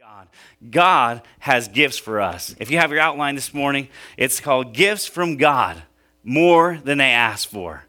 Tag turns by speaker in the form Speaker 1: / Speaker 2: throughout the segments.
Speaker 1: God. God has gifts for us. If you have your outline this morning, it's called Gifts from God, more than they ask for.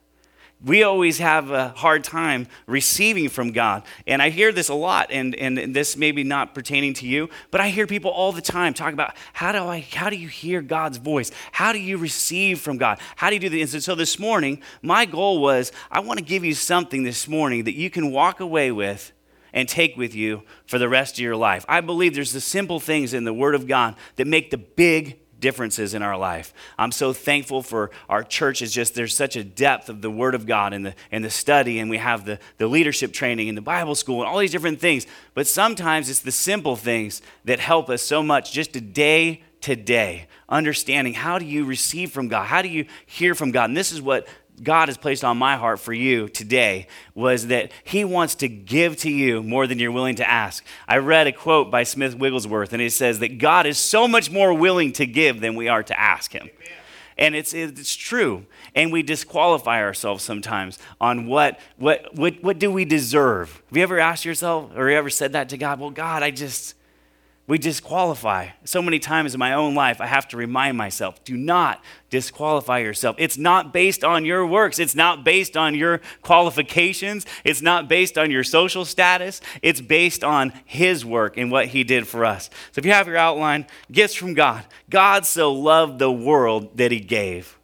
Speaker 1: We always have a hard time receiving from God. And I hear this a lot, and, and this may be not pertaining to you, but I hear people all the time talk about how do I how do you hear God's voice? How do you receive from God? How do you do this? And so this morning, my goal was I want to give you something this morning that you can walk away with and take with you for the rest of your life. I believe there's the simple things in the Word of God that make the big differences in our life. I'm so thankful for our church. It's just there's such a depth of the Word of God and the in the study, and we have the, the leadership training and the Bible school and all these different things. But sometimes it's the simple things that help us so much just a day to day, understanding how do you receive from God? How do you hear from God? And this is what God has placed on my heart for you today was that He wants to give to you more than you're willing to ask. I read a quote by Smith Wigglesworth, and it says that God is so much more willing to give than we are to ask Him. Amen. And it's, it's true. And we disqualify ourselves sometimes on what, what, what, what do we deserve. Have you ever asked yourself or you ever said that to God? Well, God, I just, we disqualify. So many times in my own life, I have to remind myself do not disqualify yourself. It's not based on your works, it's not based on your qualifications, it's not based on your social status. It's based on His work and what He did for us. So if you have your outline, gifts from God. God so loved the world that He gave.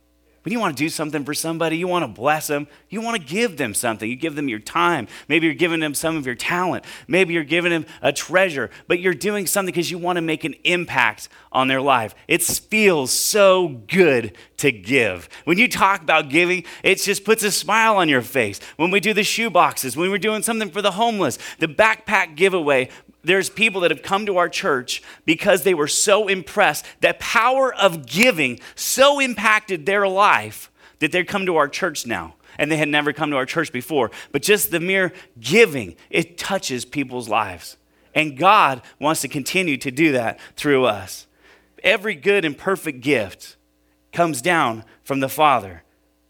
Speaker 1: When you want to do something for somebody, you want to bless them, you want to give them something. You give them your time. Maybe you're giving them some of your talent. Maybe you're giving them a treasure, but you're doing something because you want to make an impact on their life. It feels so good to give. When you talk about giving, it just puts a smile on your face. When we do the shoe boxes, when we're doing something for the homeless, the backpack giveaway, there's people that have come to our church because they were so impressed. That power of giving so impacted their life that they'd come to our church now. And they had never come to our church before. But just the mere giving, it touches people's lives. And God wants to continue to do that through us. Every good and perfect gift comes down from the Father.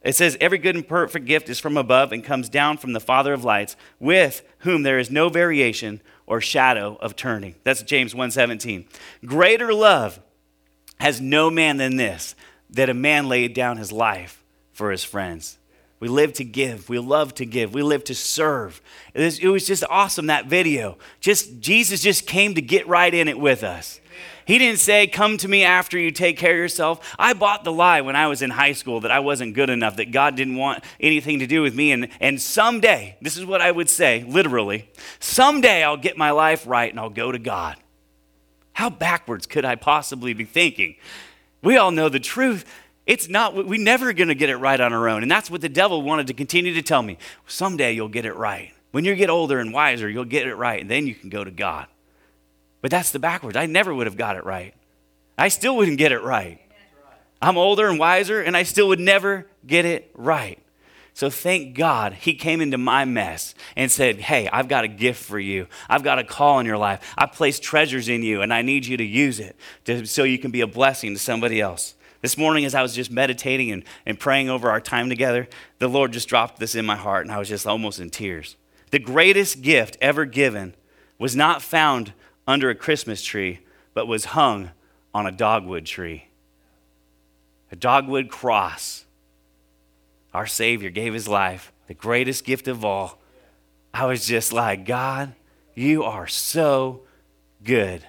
Speaker 1: It says, Every good and perfect gift is from above and comes down from the Father of lights, with whom there is no variation or shadow of turning. That's James 1:17. Greater love has no man than this, that a man laid down his life for his friends. We live to give. We love to give. We live to serve. It was, it was just awesome that video. Just Jesus just came to get right in it with us. He didn't say, Come to me after you take care of yourself. I bought the lie when I was in high school that I wasn't good enough, that God didn't want anything to do with me. And, and someday, this is what I would say, literally, someday I'll get my life right and I'll go to God. How backwards could I possibly be thinking? We all know the truth. It's not, we're never going to get it right on our own. And that's what the devil wanted to continue to tell me. Someday you'll get it right. When you get older and wiser, you'll get it right, and then you can go to God. But that's the backwards. I never would have got it right. I still wouldn't get it right. I'm older and wiser, and I still would never get it right. So thank God he came into my mess and said, Hey, I've got a gift for you. I've got a call in your life. I placed treasures in you, and I need you to use it to, so you can be a blessing to somebody else. This morning, as I was just meditating and, and praying over our time together, the Lord just dropped this in my heart, and I was just almost in tears. The greatest gift ever given was not found under a Christmas tree, but was hung on a dogwood tree. A dogwood cross. Our Savior gave his life, the greatest gift of all. I was just like, God, you are so good.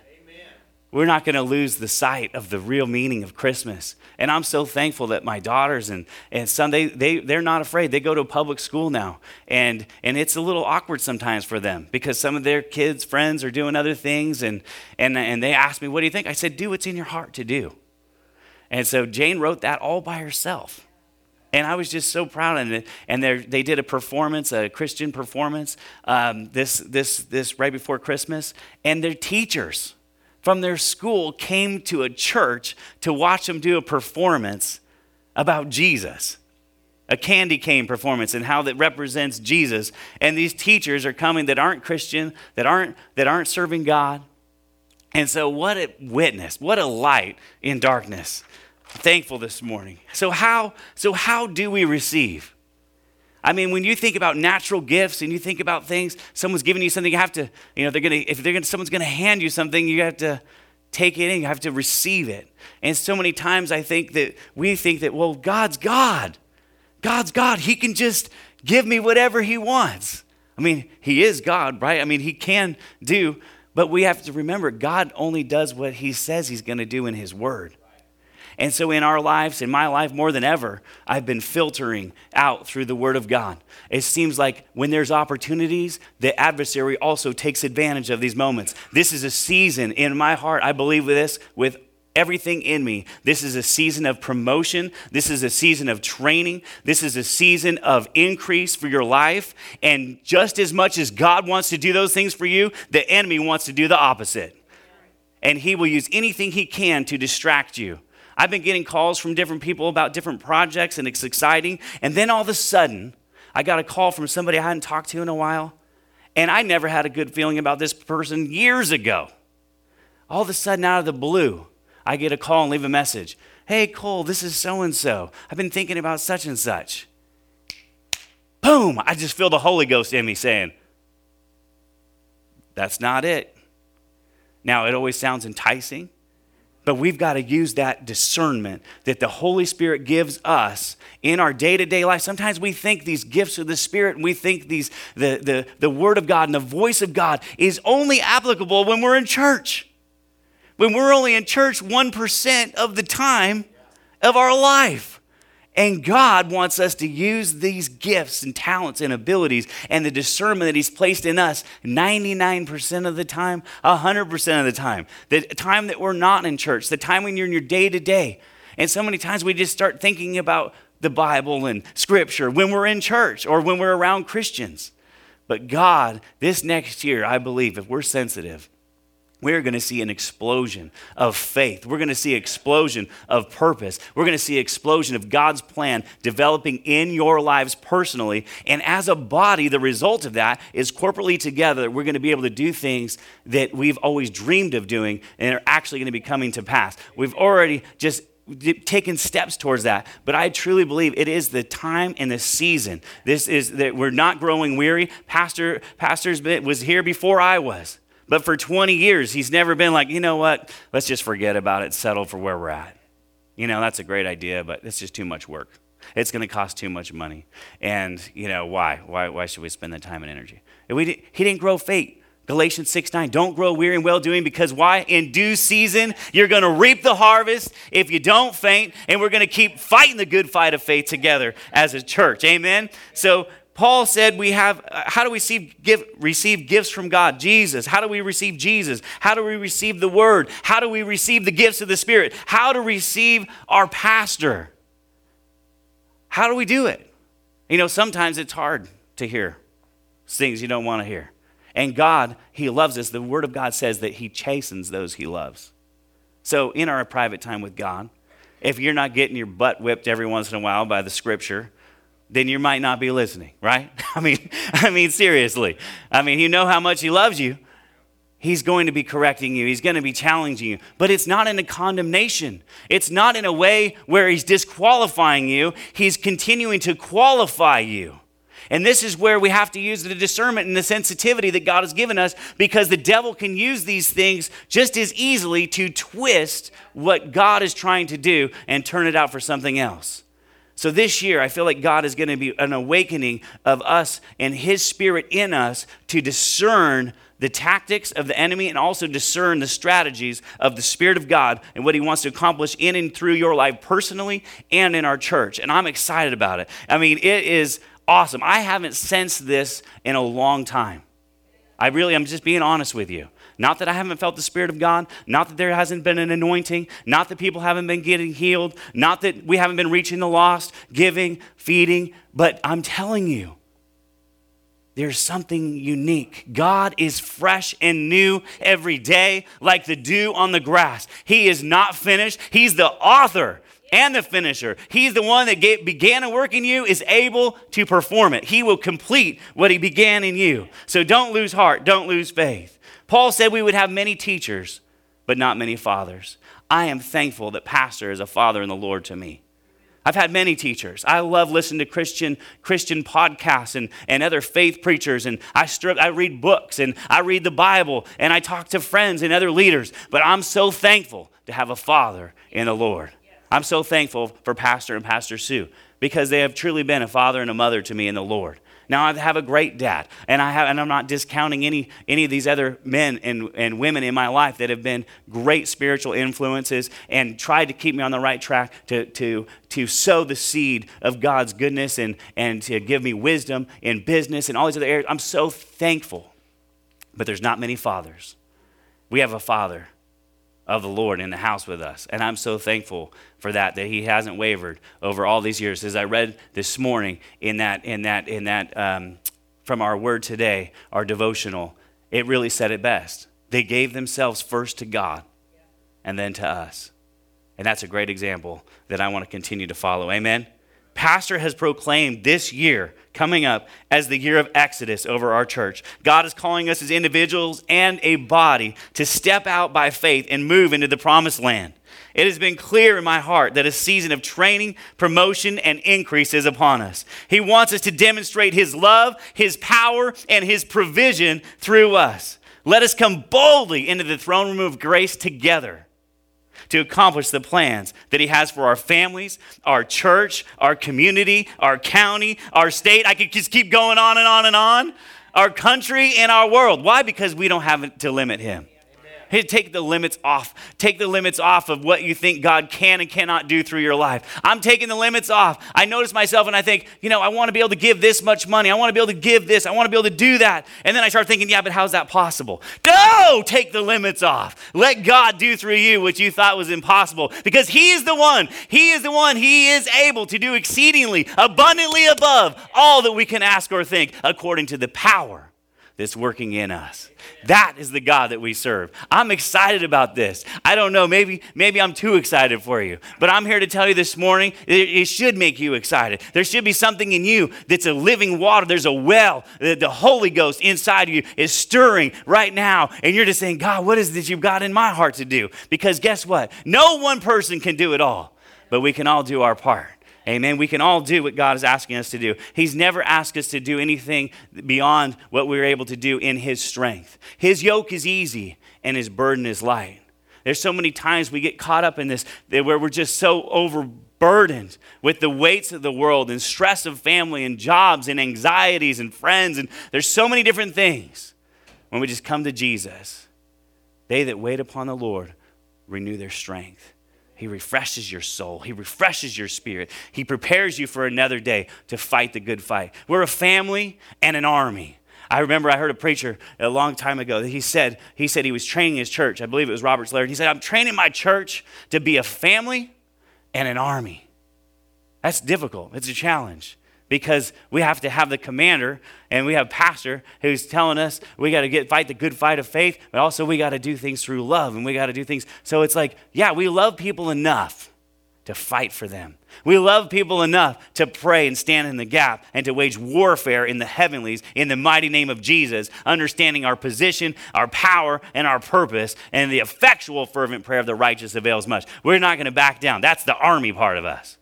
Speaker 1: We're not going to lose the sight of the real meaning of Christmas. And I'm so thankful that my daughters and, and son, they, they, they're not afraid. They go to a public school now. And, and it's a little awkward sometimes for them because some of their kids' friends are doing other things. And, and, and they ask me, What do you think? I said, Do what's in your heart to do. And so Jane wrote that all by herself. And I was just so proud of it. And they did a performance, a Christian performance, um, this, this, this right before Christmas. And their teachers, from their school came to a church to watch them do a performance about Jesus. A candy cane performance and how that represents Jesus. And these teachers are coming that aren't Christian, that aren't, that aren't serving God. And so, what a witness, what a light in darkness. thankful this morning. So, how, so how do we receive? I mean, when you think about natural gifts and you think about things, someone's giving you something, you have to, you know, they're gonna, if they're gonna, someone's gonna hand you something, you have to take it in, you have to receive it. And so many times I think that we think that, well, God's God. God's God. He can just give me whatever He wants. I mean, He is God, right? I mean, He can do, but we have to remember God only does what He says He's gonna do in His Word. And so, in our lives, in my life more than ever, I've been filtering out through the Word of God. It seems like when there's opportunities, the adversary also takes advantage of these moments. This is a season in my heart, I believe this with everything in me. This is a season of promotion. This is a season of training. This is a season of increase for your life. And just as much as God wants to do those things for you, the enemy wants to do the opposite. And he will use anything he can to distract you. I've been getting calls from different people about different projects, and it's exciting. And then all of a sudden, I got a call from somebody I hadn't talked to in a while, and I never had a good feeling about this person years ago. All of a sudden, out of the blue, I get a call and leave a message. Hey, Cole, this is so and so. I've been thinking about such and such. Boom! I just feel the Holy Ghost in me saying, That's not it. Now, it always sounds enticing. But we've got to use that discernment that the Holy Spirit gives us in our day to day life. Sometimes we think these gifts of the Spirit and we think these, the, the, the Word of God and the voice of God is only applicable when we're in church. When we're only in church 1% of the time of our life. And God wants us to use these gifts and talents and abilities and the discernment that He's placed in us 99% of the time, 100% of the time. The time that we're not in church, the time when you're in your day to day. And so many times we just start thinking about the Bible and Scripture when we're in church or when we're around Christians. But God, this next year, I believe, if we're sensitive, we're going to see an explosion of faith. We're going to see explosion of purpose. We're going to see explosion of God's plan developing in your lives personally. And as a body, the result of that is corporately together, we're going to be able to do things that we've always dreamed of doing and are actually going to be coming to pass. We've already just taken steps towards that but i truly believe it is the time and the season this is that we're not growing weary pastor pastor's been, was here before i was but for 20 years, he's never been like, you know what, let's just forget about it, settle for where we're at. You know, that's a great idea, but it's just too much work. It's going to cost too much money. And, you know, why? Why, why should we spend the time and energy? We he didn't grow faith. Galatians 6 9, don't grow weary in well doing because why? In due season, you're going to reap the harvest if you don't faint, and we're going to keep fighting the good fight of faith together as a church. Amen? So Paul said we have, uh, how do we receive, give, receive gifts from God? Jesus. How do we receive Jesus? How do we receive the Word? How do we receive the gifts of the Spirit? How to receive our pastor? How do we do it? You know, sometimes it's hard to hear things you don't want to hear. And God, He loves us. The Word of God says that He chastens those He loves. So, in our private time with God, if you're not getting your butt whipped every once in a while by the Scripture, then you might not be listening, right? I mean, I mean seriously. I mean, you know how much he loves you. He's going to be correcting you. He's going to be challenging you. But it's not in a condemnation. It's not in a way where he's disqualifying you. He's continuing to qualify you. And this is where we have to use the discernment and the sensitivity that God has given us because the devil can use these things just as easily to twist what God is trying to do and turn it out for something else. So this year, I feel like God is going to be an awakening of us and His Spirit in us to discern the tactics of the enemy and also discern the strategies of the Spirit of God and what He wants to accomplish in and through your life personally and in our church. And I'm excited about it. I mean, it is awesome. I haven't sensed this in a long time. I really, I'm just being honest with you. Not that I haven't felt the Spirit of God, not that there hasn't been an anointing, not that people haven't been getting healed, not that we haven't been reaching the lost, giving, feeding, but I'm telling you, there's something unique. God is fresh and new every day, like the dew on the grass. He is not finished, He's the author and the finisher. He's the one that began a work in you, is able to perform it. He will complete what He began in you. So don't lose heart, don't lose faith. Paul said we would have many teachers, but not many fathers. I am thankful that pastor is a father in the Lord to me. I've had many teachers. I love listening to Christian Christian podcasts and, and other faith preachers, and I, I read books and I read the Bible and I talk to friends and other leaders. But I'm so thankful to have a father in the Lord. I'm so thankful for Pastor and Pastor Sue because they have truly been a father and a mother to me in the Lord. Now I have a great dad, and I have, and I'm not discounting any any of these other men and, and women in my life that have been great spiritual influences and tried to keep me on the right track to to to sow the seed of God's goodness and and to give me wisdom in business and all these other areas. I'm so thankful, but there's not many fathers. We have a father of the Lord in the house with us. And I'm so thankful for that, that he hasn't wavered over all these years. As I read this morning in that, in that, in that, um, from our word today, our devotional, it really said it best. They gave themselves first to God and then to us. And that's a great example that I want to continue to follow. Amen pastor has proclaimed this year coming up as the year of Exodus over our church. God is calling us as individuals and a body to step out by faith and move into the promised land. It has been clear in my heart that a season of training, promotion, and increase is upon us. He wants us to demonstrate His love, His power, and His provision through us. Let us come boldly into the throne room of grace together to accomplish the plans that He has for our families, our church, our community, our county, our state. I could just keep going on and on and on. Our country and our world. Why? Because we don't have to limit Him. Hey, take the limits off. Take the limits off of what you think God can and cannot do through your life. I'm taking the limits off. I notice myself and I think, you know, I want to be able to give this much money. I want to be able to give this. I want to be able to do that. And then I start thinking, yeah, but how's that possible? No, take the limits off. Let God do through you what you thought was impossible because He is the one. He is the one. He is able to do exceedingly, abundantly above all that we can ask or think according to the power that's working in us. That is the God that we serve. I'm excited about this. I don't know, maybe maybe I'm too excited for you, but I'm here to tell you this morning it, should make you excited. There should be something in you that's a living water. There's a well. The, the Holy Ghost inside of you is stirring right now, and you're just saying, God, what is this you've got in my heart to do? Because guess what? No one person can do it all, but we can all do our part. Amen. We can all do what God is asking us to do. He's never asked us to do anything beyond what we're able to do in His strength. His yoke is easy and His burden is light. There's so many times we get caught up in this where we're just so overburdened with the weights of the world and stress of family and jobs and anxieties and friends. And there's so many different things. When we just come to Jesus, they that wait upon the Lord renew their strength. He refreshes your soul. He refreshes your spirit. He prepares you for another day to fight the good fight. We're a family and an army. I remember I heard a preacher a long time ago that he said he said he was training his church. I believe it was Robert Slater. He said, "I'm training my church to be a family and an army." That's difficult. It's a challenge because we have to have the commander and we have pastor who's telling us we got to get fight the good fight of faith but also we got to do things through love and we got to do things. So it's like yeah we love people enough to fight for them. We love people enough to pray and stand in the gap and to wage warfare in the heavenlies in the mighty name of jesus understanding our position our power and our purpose and the effectual fervent prayer of the righteous avails much. We're not going to back down. That's the army part of us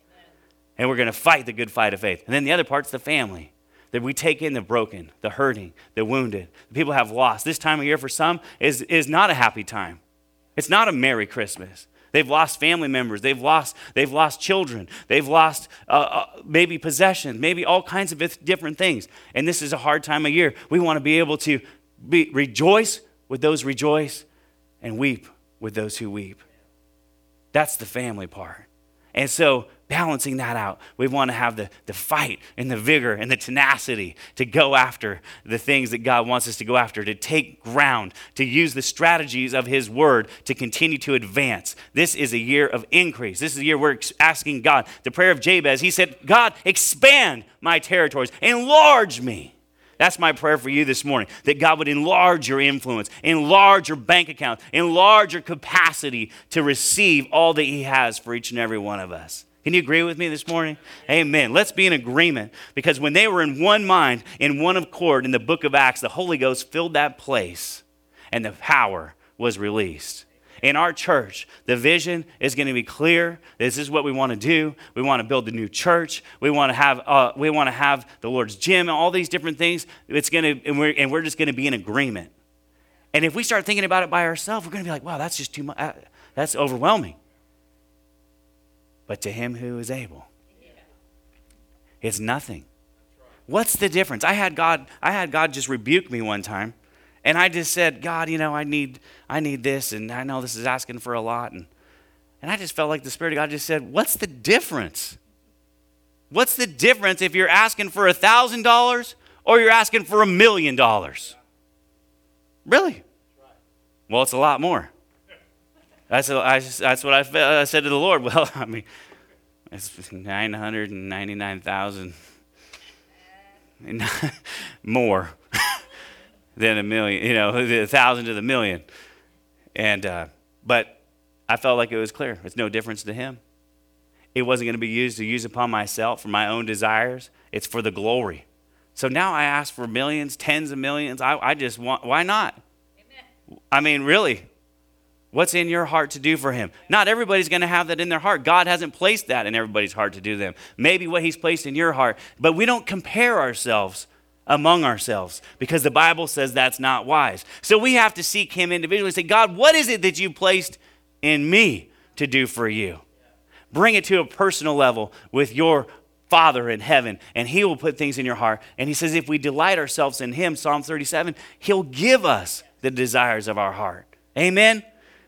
Speaker 1: and we're going to fight the good fight of faith. And then the other part's the family. That we take in the broken, the hurting, the wounded, the people have lost. This time of year for some is, is not a happy time. It's not a Merry Christmas. They've lost family members. They've lost, they've lost children. They've lost uh, uh, maybe possessions, maybe all kinds of different things. And this is a hard time of year. We want to be able to be, rejoice with those rejoice and weep with those who weep. That's the family part. And so balancing that out. We want to have the, the fight and the vigor and the tenacity to go after the things that God wants us to go after, to take ground, to use the strategies of His Word to continue to advance. This is a year of increase. This is a year we're asking God. The prayer of Jabez, he said, God, expand my territories, enlarge me. That's my prayer for you this morning that God would enlarge your influence, enlarge your bank account, enlarge your capacity to receive all that He has for each and every one of us. Can you agree with me this morning? Amen. Let's be in agreement because when they were in one mind, in one accord in the book of Acts, the Holy Ghost filled that place and the power was released. In our church, the vision is going to be clear. This is what we want to do. We want to build a new church. We want to have, uh, we want to have the Lord's gym and all these different things. It's going to, and we're, and we're just going to be in agreement. And if we start thinking about it by ourselves, we're going to be like, wow, that's just too much. Uh, that's overwhelming. But to him who is able, it's nothing. What's the difference? I had God, I had God just rebuke me one time. And I just said, God, you know, I need, I need this, and I know this is asking for a lot. And, and I just felt like the Spirit of God just said, What's the difference? What's the difference if you're asking for a thousand dollars or you're asking for a million dollars? Really? Well, it's a lot more. That's, I, that's what I, I said to the Lord. Well, I mean, it's 999,000 more than a million, you know, a thousand to the million. And, uh, but I felt like it was clear. It's no difference to him. It wasn't going to be used to use upon myself for my own desires. It's for the glory. So now I ask for millions, tens of millions. I, I just want, why not? Amen. I mean, really, what's in your heart to do for him? Not everybody's going to have that in their heart. God hasn't placed that in everybody's heart to do them. Maybe what he's placed in your heart, but we don't compare ourselves among ourselves because the Bible says that's not wise. So we have to seek Him individually and say, God, what is it that you placed in me to do for you? Bring it to a personal level with your Father in heaven, and He will put things in your heart. And He says, if we delight ourselves in Him, Psalm 37, He'll give us the desires of our heart. Amen?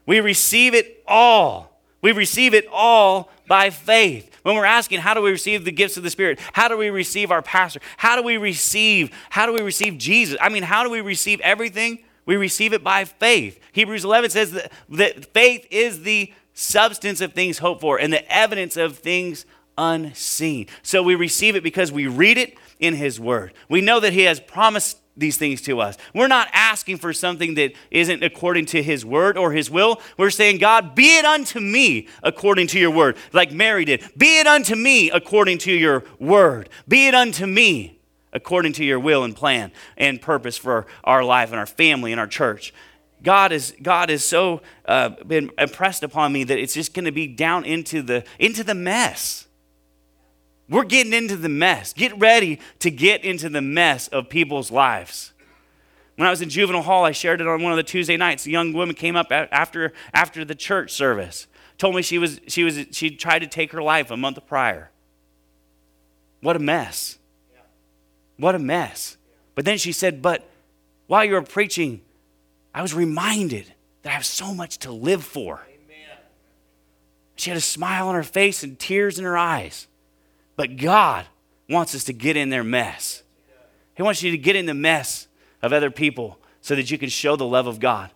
Speaker 1: We receive it all. We receive it all by faith. When we're asking, how do we receive the gifts of the Spirit? How do we receive our pastor? How do we receive, how do we receive Jesus? I mean, how do we receive everything? We receive it by faith. Hebrews 11 says that, that faith is the substance of things hoped for and the evidence of things unseen. So we receive it because we read it in His Word. We know that He has promised these things to us. We're not asking for something that isn't according to his word or his will. We're saying, God, be it unto me according to your word, like Mary did. Be it unto me according to your word. Be it unto me according to your will and plan and purpose for our life and our family and our church. God is God is so uh, been impressed upon me that it's just going to be down into the into the mess. We're getting into the mess. Get ready to get into the mess of people's lives. When I was in juvenile hall, I shared it on one of the Tuesday nights. A young woman came up after, after the church service, told me she was she was she tried to take her life a month prior. What a mess. What a mess. But then she said, But while you were preaching, I was reminded that I have so much to live for. Amen. She had a smile on her face and tears in her eyes. But God wants us to get in their mess. He wants you to get in the mess of other people so that you can show the love of God.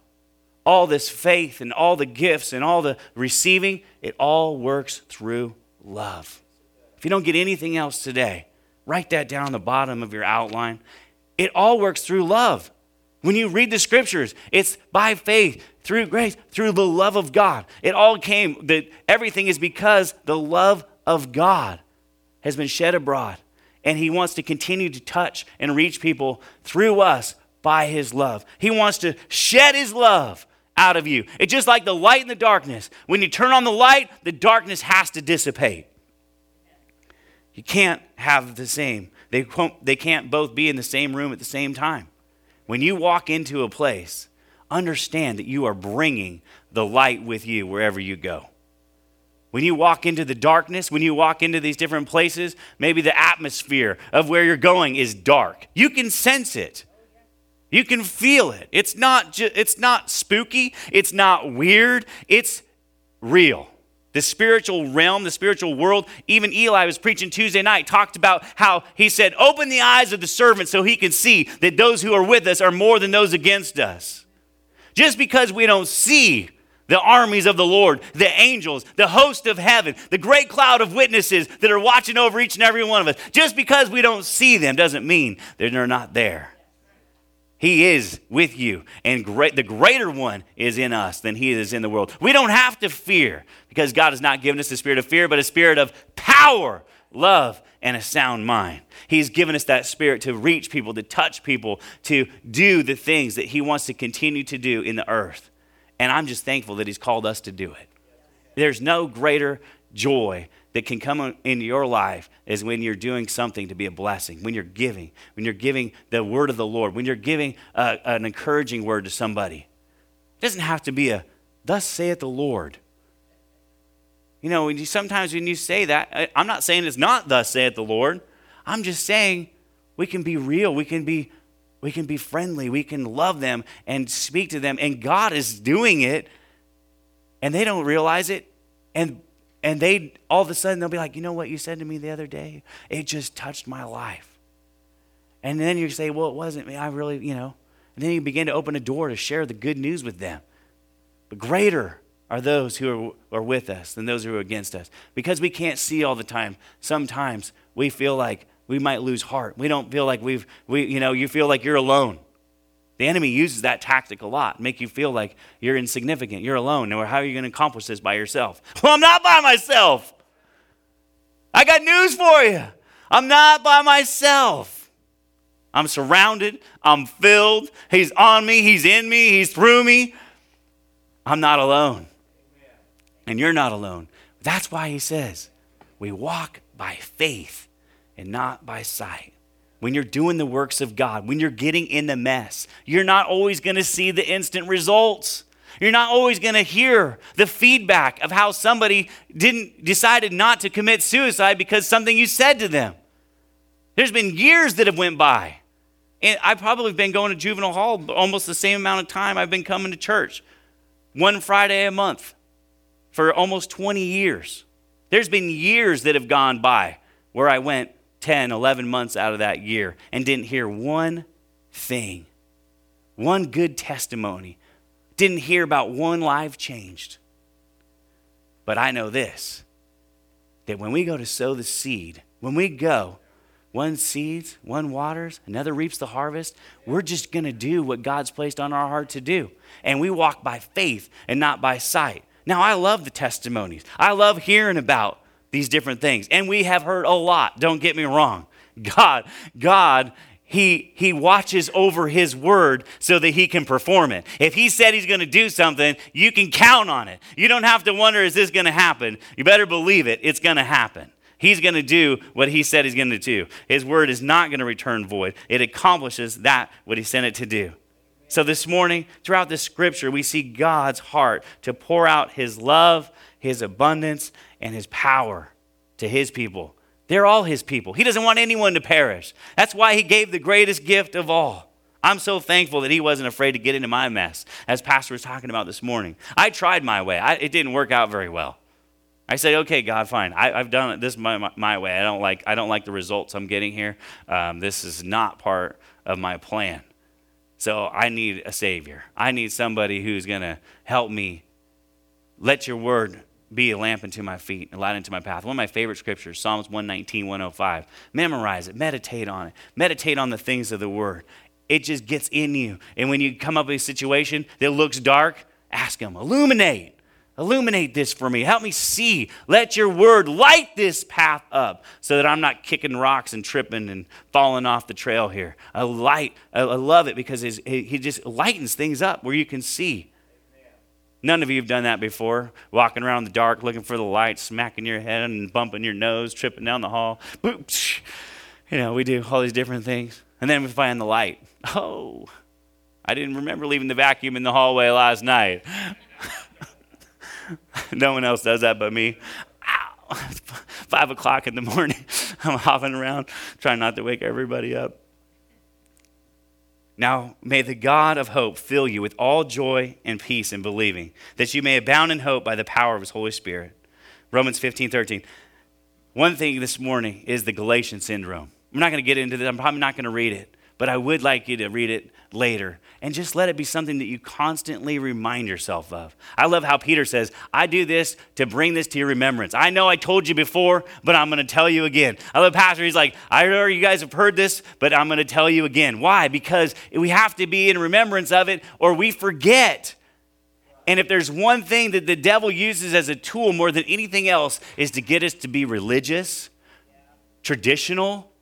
Speaker 1: All this faith and all the gifts and all the receiving, it all works through love. If you don't get anything else today, write that down on the bottom of your outline. It all works through love. When you read the scriptures, it's by faith, through grace, through the love of God. It all came, that everything is because the love of God has been shed abroad. And he wants to continue to touch and reach people through us by his love. He wants to shed his love out of you. It's just like the light and the darkness. When you turn on the light, the darkness has to dissipate. You can't have the same. They, they can't both be in the same room at the same time. When you walk into a place, understand that you are bringing the light with you wherever you go. When you walk into the darkness, when you walk into these different places, maybe the atmosphere of where you're going is dark. You can sense it. You can feel it. It's not ju- it's not spooky, it's not weird, it's real. The spiritual realm, the spiritual world, even Eli was preaching Tuesday night, talked about how he said, Open the eyes of the servant so he can see that those who are with us are more than those against us. Just because we don't see the armies of the Lord, the angels, the host of heaven, the great cloud of witnesses that are watching over each and every one of us. Just because we don't see them doesn't mean they're not there. He is with you, and great, the greater one is in us than he is in the world. We don't have to fear because God has not given us the spirit of fear, but a spirit of power, love, and a sound mind. He's given us that spirit to reach people, to touch people, to do the things that he wants to continue to do in the earth And I'm just thankful that He's called us to do it. There's no greater joy that can come into your life is when you're doing something to be a blessing, when you're giving, when you're giving the word of the Lord, when you're giving a, an encouraging word to somebody. It doesn't have to be a, thus saith the Lord. You know, when you, sometimes when you say that, I'm not saying it's not thus saith the Lord. I'm just saying we can be real. We can be, we can be friendly. We can love them and speak to them. And God is doing it, and they don't realize it. And and they all of a sudden they'll be like, you know what you said to me the other day? It just touched my life. And then you say, well, it wasn't me. I really, you know. And then you begin to open a door to share the good news with them. But greater are those who are, are with us than those who are against us. Because we can't see all the time, sometimes we feel like we might lose heart. We don't feel like we've, we, you know, you feel like you're alone. The enemy uses that tactic a lot, make you feel like you're insignificant, you're alone, or how are you going to accomplish this by yourself? Well, I'm not by myself. I got news for you. I'm not by myself. I'm surrounded, I'm filled. He's on me, He's in me, He's through me. I'm not alone. And you're not alone. That's why He says, we walk by faith and not by sight when you're doing the works of God, when you're getting in the mess, you're not always going to see the instant results. You're not always going to hear the feedback of how somebody didn't decided not to commit suicide because something you said to them. There's been years that have went by. And I've probably been going to juvenile hall almost the same amount of time I've been coming to church. One Friday a month for almost 20 years. There's been years that have gone by where I went, 10, 11 months out of that year and didn't hear one thing, one good testimony, didn't hear about one life changed. But I know this that when we go to sow the seed, when we go, one seeds, one waters, another reaps the harvest. We're just going to do what God's placed on our heart to do. And we walk by faith and not by sight. Now, I love the testimonies. I love hearing about these different things. And we have heard a lot, don't get me wrong. God, God, he, he watches over his word so that he can perform it. If he said he's going to do something, you can count on it. You don't have to wonder, is this going to happen? You better believe it, it's going to happen. He's going to do what he said he's going to do. His word is not going to return void, it accomplishes that what he sent it to do. So this morning, throughout the scripture, we see God's heart to pour out his love, his abundance, and his power to his people. They're all his people. He doesn't want anyone to perish. That's why he gave the greatest gift of all. I'm so thankful that he wasn't afraid to get into my mess, as Pastor was talking about this morning. I tried my way, I, it didn't work out very well. I said, okay, God, fine. I, have done it this my, my, my, way. I don't, like, I don't like the results I'm getting here. Um, this is not part of my plan. So I need a Savior. I need somebody who's going to help me let your word be a lamp unto my feet, a light unto my path. One of my favorite scriptures, Psalms 119, 105. Memorize it, meditate on it, meditate on the things of the word. It just gets in you. And when you come up with a situation that looks dark, ask Him, illuminate. Illuminate this for me. Help me see. Let your word light this path up so that I'm not kicking rocks and tripping and falling off the trail here. A light, I love it because he just lightens things up where you can see. None of you have done that before, walking around in the dark looking for the light, smacking your head and bumping your nose, tripping down the hall. You know, we do all these different things. And then we find the light. Oh, I didn't remember leaving the vacuum in the hallway last night. no one else does that but me. Ow. Five o'clock in the morning, I'm hopping around, trying not to wake everybody up. Now may the God of hope fill you with all joy and peace in believing, that you may abound in hope by the power of his Holy Spirit. Romans 15, 13. One thing this morning is the Galatian syndrome. I'm not going to get into this, I'm probably not going to read it, but I would like you to read it later. And just let it be something that you constantly remind yourself of. I love how Peter says, I do this to bring this to your remembrance. I know I told you before, but I'm going to tell you again. I love Pastor. He's like, I know you guys have heard this, but I'm going to tell you again. Why? Because we have to be in remembrance of it or we forget. And if there's one thing that the devil uses as a tool more than anything else, is to get us to be religious, traditional,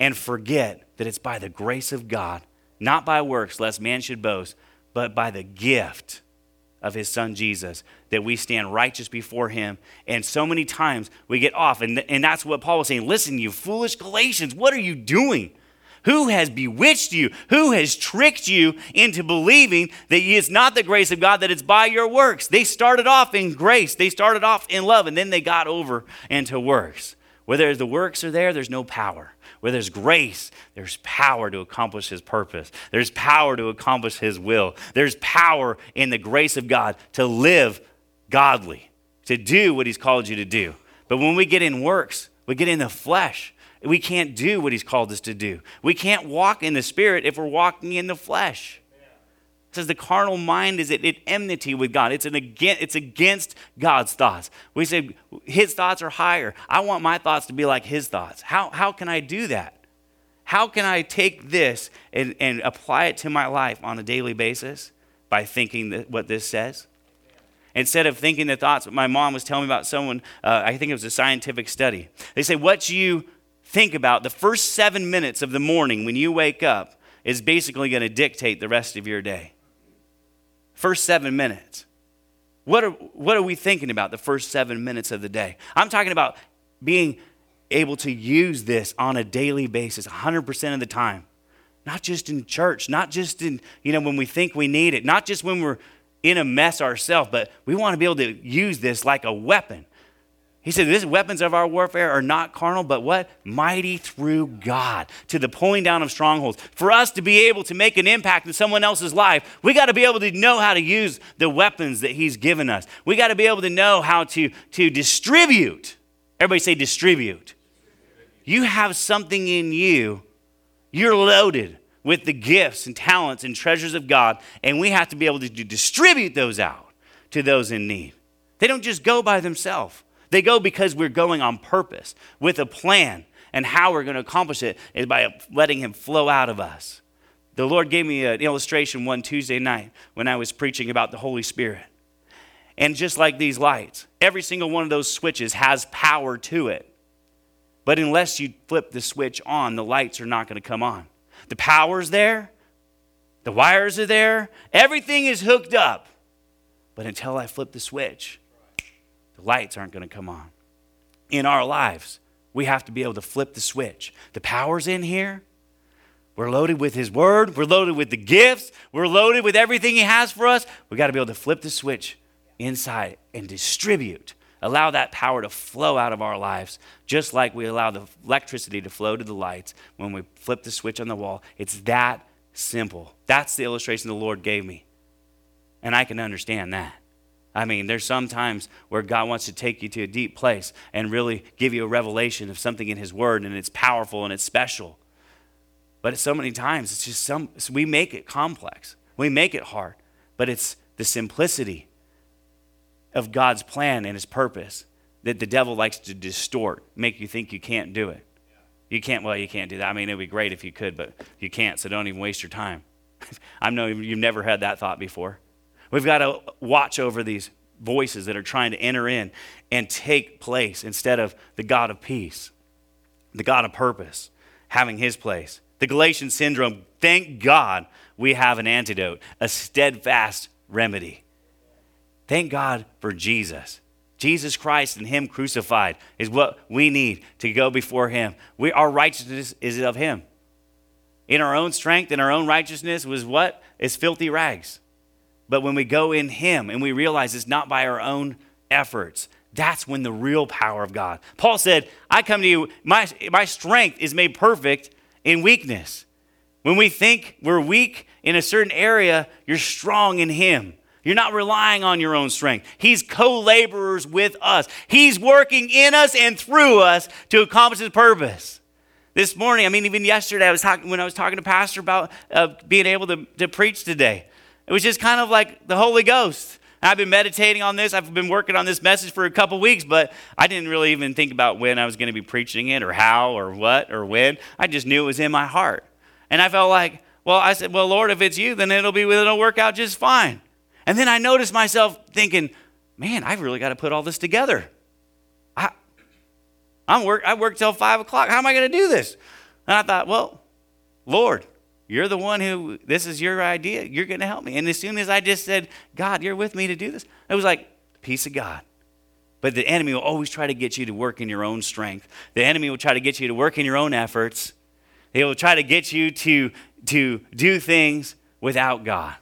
Speaker 1: and forget that it's by the grace of God not by works, lest man should boast, but by the gift of his son Jesus, that we stand righteous before him. And so many times we get off. And, and that's what Paul was saying. Listen, you foolish Galatians, what are you doing? Who has bewitched you? Who has tricked you into believing that it's not the grace of God, that it's by your works? They started off in grace, they started off in love, and then they got over into works. Where the works are there, there's no power. Where there's grace, there's power to accomplish his purpose. There's power to accomplish his will. There's power in the grace of God to live godly, to do what he's called you to do. But when we get in works, we get in the flesh. We can't do what he's called us to do. We can't walk in the spirit if we're walking in the flesh. It says the carnal mind is at enmity with God. It's, an against, it's against God's thoughts. We say his thoughts are higher. I want my thoughts to be like his thoughts. How, how can I do that? How can I take this and, and apply it to my life on a daily basis? By thinking that what this says. Instead of thinking the thoughts, my mom was telling me about someone, uh, I think it was a scientific study. They say, what you think about the first seven minutes of the morning when you wake up is basically going to dictate the rest of your day. First seven minutes. What are, what are we thinking about the first seven minutes of the day? I'm talking about being able to use this on a daily basis, 100% of the time. Not just in church, not just in, you know, when we think we need it, not just when we're in a mess ourselves, but we want to be able to use this like a weapon. He said, These weapons of our warfare are not carnal, but what? Mighty through God to the pulling down of strongholds. For us to be able to make an impact in someone else's life, we got to be able to know how to use the weapons that He's given us. We got to be able to know how to, to distribute. Everybody say, distribute. You have something in you, you're loaded with the gifts and talents and treasures of God, and we have to be able to distribute those out to those in need. They don't just go by themselves. They go because we're going on purpose with a plan. And how we're going to accomplish it is by letting Him flow out of us. The Lord gave me an illustration one Tuesday night when I was preaching about the Holy Spirit. And just like these lights, every single one of those switches has power to it. But unless you flip the switch on, the lights are not going to come on. The power's there, the wires are there, everything is hooked up. But until I flip the switch, lights aren't going to come on. In our lives, we have to be able to flip the switch. The power's in here. We're loaded with His Word. We're loaded with the gifts. We're loaded with everything He has for us. we got to be able to flip the switch inside and distribute. Allow that power to flow out of our lives, just like we allow the electricity to flow to the lights when we flip the switch on the wall. It's that simple. That's the illustration the Lord gave me. And I can understand that. I mean, there's some times where God wants to take you to a deep place and really give you a revelation of something in His Word, and it's powerful and it's special. But so many times, it's just some, we make it complex, we make it hard. But it's the simplicity of God's plan and His purpose that the devil likes to distort, make you think you can't do it. You can't, well, you can't do that. I mean, it would be great if you could, but you can't, so don't even waste your time. I know you've never had that thought before. We've got to watch over these voices that are trying to enter in and take place instead of the God of peace, the God of purpose, having his place. The Galatian syndrome, thank God we have an antidote, a steadfast remedy. Thank God for Jesus. Jesus Christ and Him crucified is what we need to go before Him. We, our righteousness is of Him. In our own strength and our own righteousness was what? Is filthy rags. But when we go in Him and we realize it's not by our own efforts, that's when the real power of God. Paul said, I come to you, my, my strength is made perfect in weakness. When we think we're weak in a certain area, you're strong in Him. You're not relying on your own strength. He's co laborers with us. He's working in us and through us to accomplish His purpose. This morning, I mean, even yesterday, I was talking when I was talking to Pastor about uh, being able to, to preach today. It was just kind of like the Holy Ghost. I've been meditating on this. I've been working on this message for a couple weeks, but I didn't really even think about when I was going to be preaching it or how or what or when. I just knew it was in my heart. And I felt like, well, I said, well, Lord, if it's you, then it'll be it'll work out just fine. And then I noticed myself thinking, man, I've really got to put all this together. I, I'm work, I work till five o'clock. How am I going to do this? And I thought, well, Lord, You're the one who, this is your idea. You're going to help me. And as soon as I just said, God, you're with me to do this, it was like, peace of God. But the enemy will always try to get you to work in your own strength. The enemy will try to get you to work in your own efforts. He will try to get you to, to do things without God.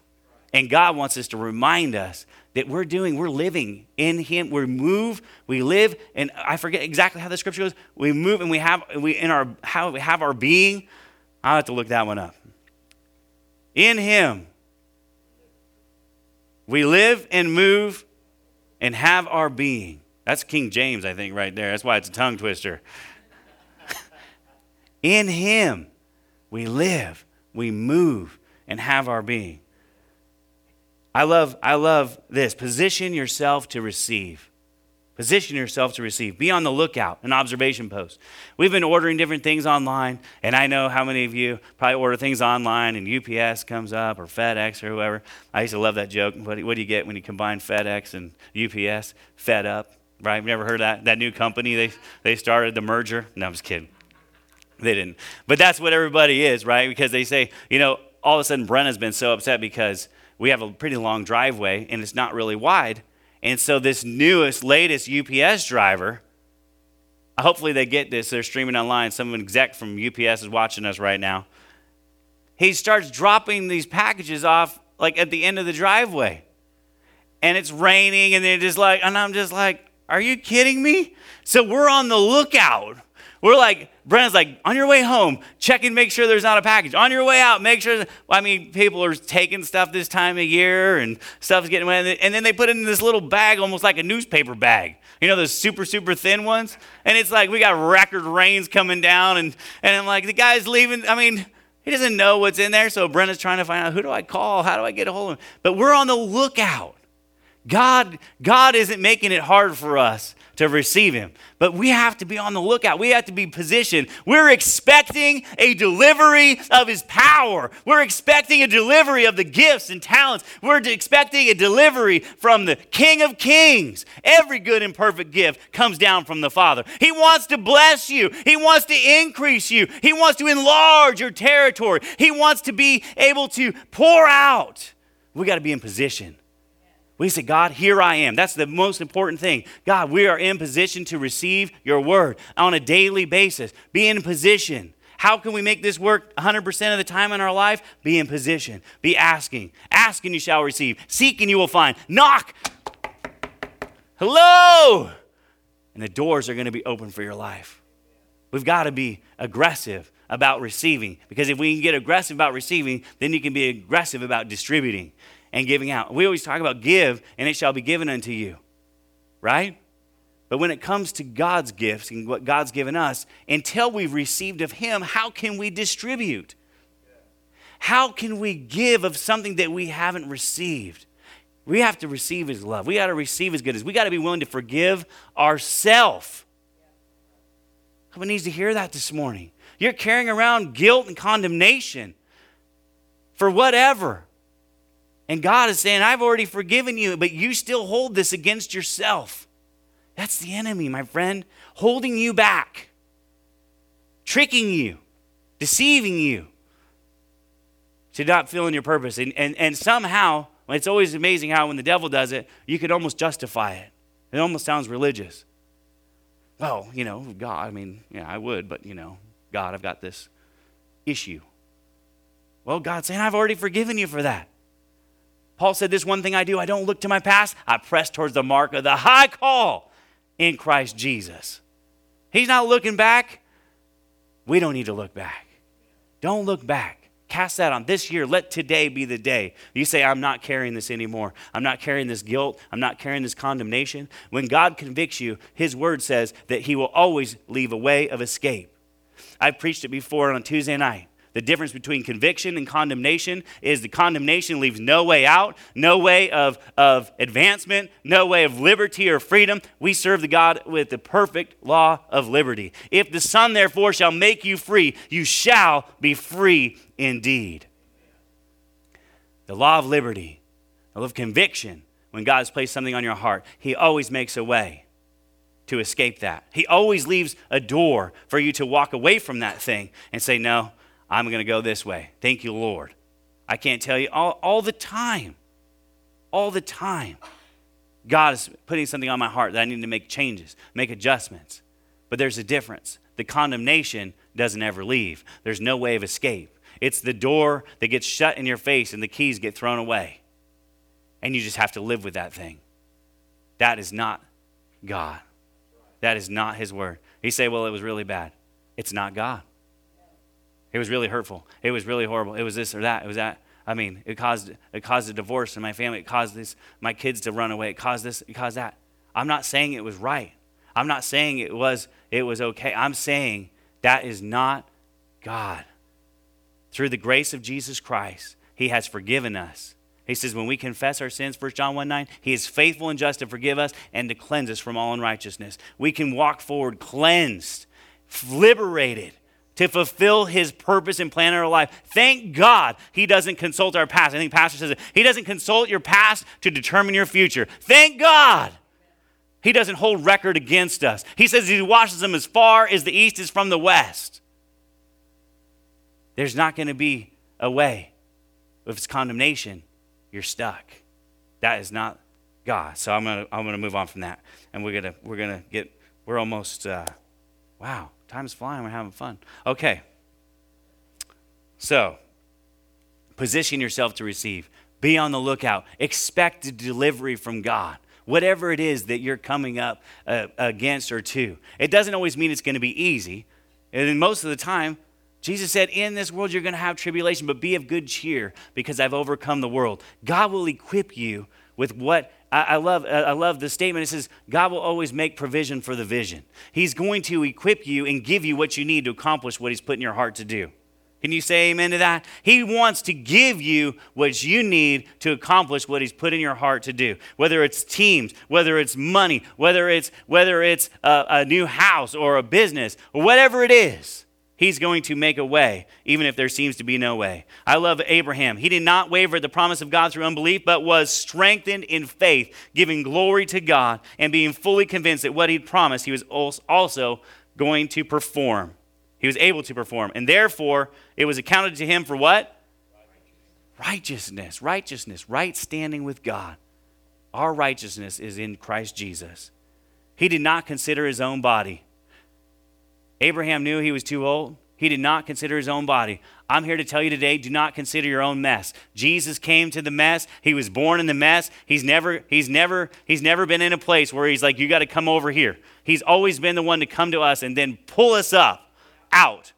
Speaker 1: And God wants us to remind us that we're doing, we're living in Him. We move, we live, and I forget exactly how the scripture goes. We move and we have we in our how we have our being. I'll have to look that one up. In Him, we live and move and have our being. That's King James, I think, right there. That's why it's a tongue twister. in Him, we live, we move, and have our being. I love, I love this. Position yourself to receive. Position yourself to receive. Be on the lookout, an observation post. We've been ordering different things online, and I know how many of you probably order things online and UPS comes up or FedEx or whoever. I used to love that joke. What do, you get when you combine FedEx and UPS? Fed up, right? Never heard that? That new company they, they started, the merger? No, I'm just kidding. They didn't. But that's what everybody is, right? Because they say, you know, all of a sudden Brenna's been so upset because we have a pretty long driveway and it's not really wide. And so this newest, latest UPS driver, hopefully they get this, they're streaming online. Some exec from UPS is watching us right now. He starts dropping these packages off like at the end of the driveway. And it's raining, and they're just like, and I'm just like, are you kidding me? So we're on the lookout we're like, Brennan's like, on your way home, check and make sure there's not a package. On your way out, make sure. I mean, people are taking stuff this time of year and stuff's getting wet. And then they put it in this little bag, almost like a newspaper bag. You know, those super, super thin ones? And it's like, we got record rains coming down. And, and I'm like, the guy's leaving. I mean, he doesn't know what's in there. So Brennan's trying to find out who do I call? How do I get a hold of him? But we're on the lookout. God, God isn't making it hard for us to receive him. But we have to be on the lookout. We have to be positioned. We're expecting a delivery of his power. We're expecting a delivery of the gifts and talents. We're expecting a delivery from the King of Kings. Every good and perfect gift comes down from the Father. He wants to bless you, He wants to increase you, He wants to enlarge your territory, He wants to be able to pour out. We got to be in position. We say, God, here I am. That's the most important thing. God, we are in position to receive your word on a daily basis. Be in position. How can we make this work 100% of the time in our life? Be in position. Be asking. Ask and you shall receive. Seek and you will find. Knock. Hello. And the doors are going to be open for your life. We've got to be aggressive about receiving because if we can get aggressive about receiving, then you can be aggressive about distributing and giving out. We always talk about give and it shall be given unto you, right? But when it comes to God's gifts and what God's given us, until we've received of Him, how can we distribute? How can we give of something that we haven't received? We have to receive His love. We got to receive His goodness. We got to be willing to forgive ourselves. Someone needs to hear that this morning. You're carrying around guilt and condemnation for whatever. And God is saying, I've already forgiven you, but you still hold this against yourself. That's the enemy, my friend, holding you back, tricking you, deceiving you to not fill in your purpose. And, and, and somehow, it's always amazing how when the devil does it, you could almost justify it. It almost sounds religious. Well, you know, God, I mean, yeah, I would, but, you know, God, I've got this issue. Well, God's saying, I've already forgiven you for that. Paul said, This one thing I do, I don't look to my past, I press towards the mark of the high call in Christ Jesus. He's not looking back. We don't need to look back. Don't look back. Cast that on this year. Let today be the day. You say, I'm not carrying this anymore. I'm not carrying this guilt. I'm not carrying this condemnation. When God convicts you, His word says that He will always leave a way of escape. I've preached it before on Tuesday night. The difference between conviction and condemnation is the condemnation leaves no way out, no way of, of advancement, no way of liberty or freedom. We serve the God with the perfect law of liberty. If the Son, therefore, shall make you free, you shall be free indeed. The law of liberty, the law of conviction, when God has placed something on your heart, He always makes a way to escape that. He always leaves a door for you to walk away from that thing and say, No, I'm going to go this way. Thank you, Lord. I can't tell you all, all the time. All the time. God is putting something on my heart that I need to make changes, make adjustments. But there's a difference. The condemnation doesn't ever leave, there's no way of escape. It's the door that gets shut in your face and the keys get thrown away. And you just have to live with that thing. That is not God. That is not His word. You say, well, it was really bad. It's not God. It was really hurtful. It was really horrible. It was this or that. It was that. I mean, it caused it caused a divorce in my family. It caused this my kids to run away. It caused this. It caused that. I'm not saying it was right. I'm not saying it was it was okay. I'm saying that is not God. Through the grace of Jesus Christ, He has forgiven us. He says, when we confess our sins, 1 John 1 9, He is faithful and just to forgive us and to cleanse us from all unrighteousness. We can walk forward cleansed, liberated to fulfill his purpose and plan in our life. Thank God he doesn't consult our past. I think Pastor says it. He doesn't consult your past to determine your future. Thank God. He doesn't hold record against us. He says he washes them as far as the east is from the west. There's not going to be a way. If it's condemnation, you're stuck. That is not God. So I'm gonna I'm gonna move on from that, and we're gonna we're gonna get we're almost uh, wow time's flying. We're having fun. Okay. So position yourself to receive. Be on the lookout. Expect a delivery from God whatever it is that you're coming up uh, against or to. It doesn't always mean it's going to be easy. And most of the time, Jesus said, In this world you're going to have tribulation, but be of good cheer because I've overcome the world. God will equip you with what I, love, uh, I love the statement. It says, God will always make provision for the vision. He's going to equip you and give you what you need to accomplish what He's put in your heart to do. Can you say amen to that? He wants to give you what you need to accomplish what he's put in your heart to do. Whether it's teams, whether it's money, whether it's whether it's a, a new house or a business or whatever it is. He's going to make a way, even if there seems to be no way. I love Abraham. He did not waver at the promise of God through unbelief, but was strengthened in faith, giving glory to God and being fully convinced that what he'd promised, he was also going to perform. He was able to perform. And therefore, it was accounted to him for what? Righteousness. Righteousness. Right standing with God. Our righteousness is in Christ Jesus. He did not consider his own body. Abraham knew he was too old. He did not consider his own body. I'm here to tell you today, do not consider your own mess. Jesus came to the mess. He was born in the mess. He's never he's never he's never been in a place where he's like you got to come over here. He's always been the one to come to us and then pull us up out.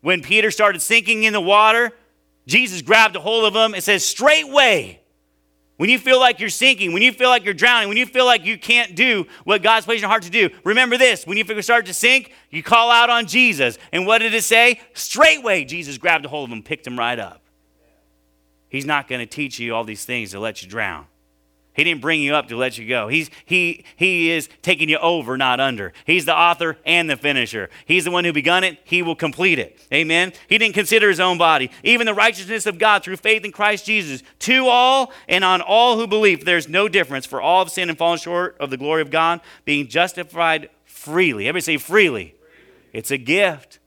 Speaker 1: When Peter started sinking in the water, Jesus grabbed a hold of him and says, Straightway. When you feel like you're sinking, when you feel like you're drowning, when you feel like you can't do what God's placed in your heart to do, remember this when you start to sink, you call out on Jesus. And what did it say? Straightway, Jesus grabbed a hold of him, picked him right up. He's not going to teach you all these things to let you drown. He didn't bring you up to let you go. He's, he, he is taking you over, not under. He's the author and the finisher. He's the one who begun it. He will complete it. Amen. He didn't consider his own body. Even the righteousness of God through faith in Christ Jesus to all and on all who believe. There's no difference, for all have sinned and fallen short of the glory of God, being justified freely. Everybody say freely. It's a gift.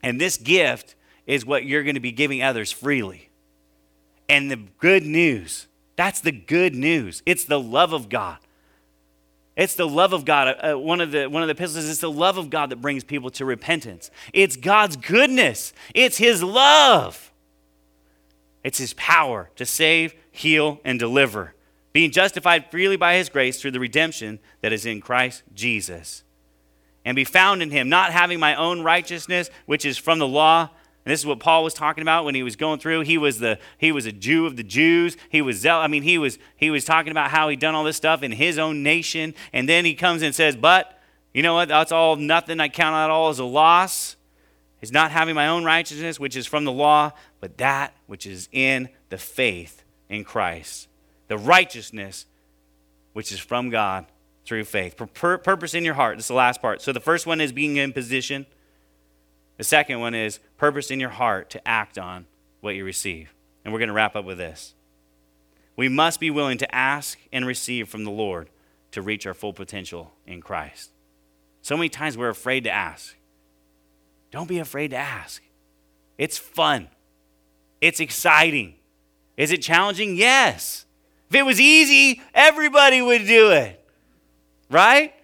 Speaker 1: And this gift is what you're going to be giving others freely. And the good news that's the good news. It's the love of God. It's the love of God. Uh, uh, one, of the, one of the epistles is the love of God that brings people to repentance. It's God's goodness. It's His love. It's His power to save, heal, and deliver. Being justified freely by His grace through the redemption that is in Christ Jesus. And be found in Him, not having my own righteousness, which is from the law, and this is what Paul was talking about when he was going through. He was the he was a Jew of the Jews. He was zeal- I mean, he was he was talking about how he'd done all this stuff in his own nation. And then he comes and says, But you know what? That's all nothing. I count that all as a loss. Is not having my own righteousness, which is from the law, but that which is in the faith in Christ. The righteousness which is from God through faith. Pur- purpose in your heart. This is the last part. So the first one is being in position. The second one is purpose in your heart to act on what you receive. And we're going to wrap up with this. We must be willing to ask and receive from the Lord to reach our full potential in Christ. So many times we're afraid to ask. Don't be afraid to ask. It's fun. It's exciting. Is it challenging? Yes. If it was easy, everybody would do it. Right?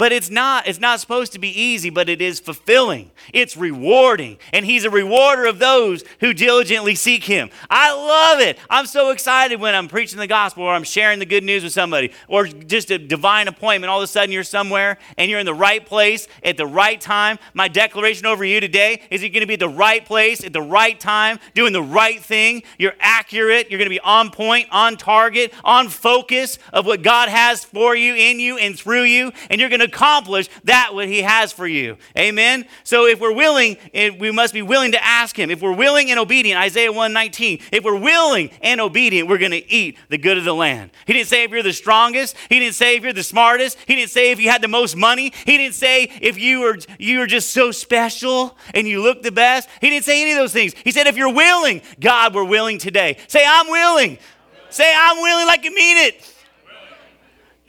Speaker 1: But it's not it's not supposed to be easy, but it is fulfilling. It's rewarding, and he's a rewarder of those who diligently seek him. I love it. I'm so excited when I'm preaching the gospel or I'm sharing the good news with somebody or just a divine appointment all of a sudden you're somewhere and you're in the right place at the right time. My declaration over you today is you're going to be at the right place at the right time, doing the right thing. You're accurate, you're going to be on point, on target, on focus of what God has for you, in you and through you, and you're going to accomplish that what he has for you. Amen. So if we're willing, we must be willing to ask him. If we're willing and obedient, Isaiah 119, if we're willing and obedient, we're going to eat the good of the land. He didn't say if you're the strongest, he didn't say if you're the smartest, he didn't say if you had the most money, he didn't say if you were you were just so special and you look the best. He didn't say any of those things. He said if you're willing, God, we're willing today. Say I'm willing. Say I'm willing like you mean it.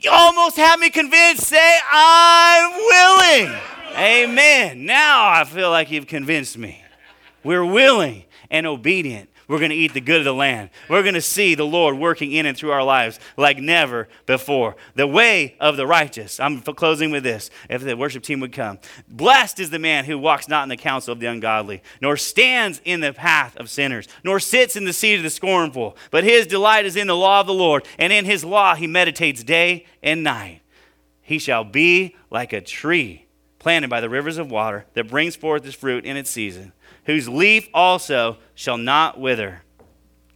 Speaker 1: You almost have me convinced. Say, I'm willing. Amen. Now I feel like you've convinced me. We're willing and obedient. We're going to eat the good of the land. We're going to see the Lord working in and through our lives like never before. The way of the righteous. I'm closing with this. If the worship team would come. Blessed is the man who walks not in the counsel of the ungodly, nor stands in the path of sinners, nor sits in the seat of the scornful. But his delight is in the law of the Lord, and in his law he meditates day and night. He shall be like a tree planted by the rivers of water that brings forth its fruit in its season whose leaf also shall not wither.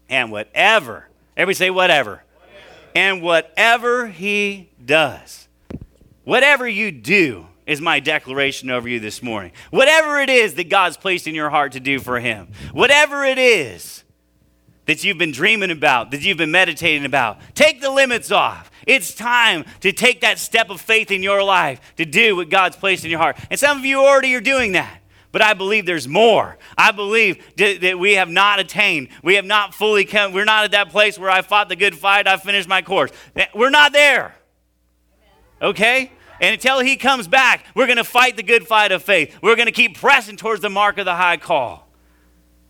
Speaker 1: And whatever, everybody say whatever. whatever. And whatever he does, whatever you do, is my declaration over you this morning. Whatever it is that God's placed in your heart to do for Him, whatever it is that you've been dreaming about, that you've been meditating about, take the limits off. It's time to take that step of faith in your life to do what God's placed in your heart. And some of you already are doing that. But I believe there's more. I believe that we have not attained. We have not fully come. We're not at that place where I fought the good fight, I finished my course. We're not there. Okay? And until he comes back, we're going to fight the good fight of faith. We're going to keep pressing towards the mark of the high call.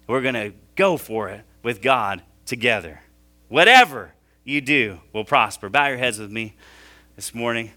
Speaker 1: We're going to go for it with God together. Whatever you do will prosper. Bow your heads with me this morning.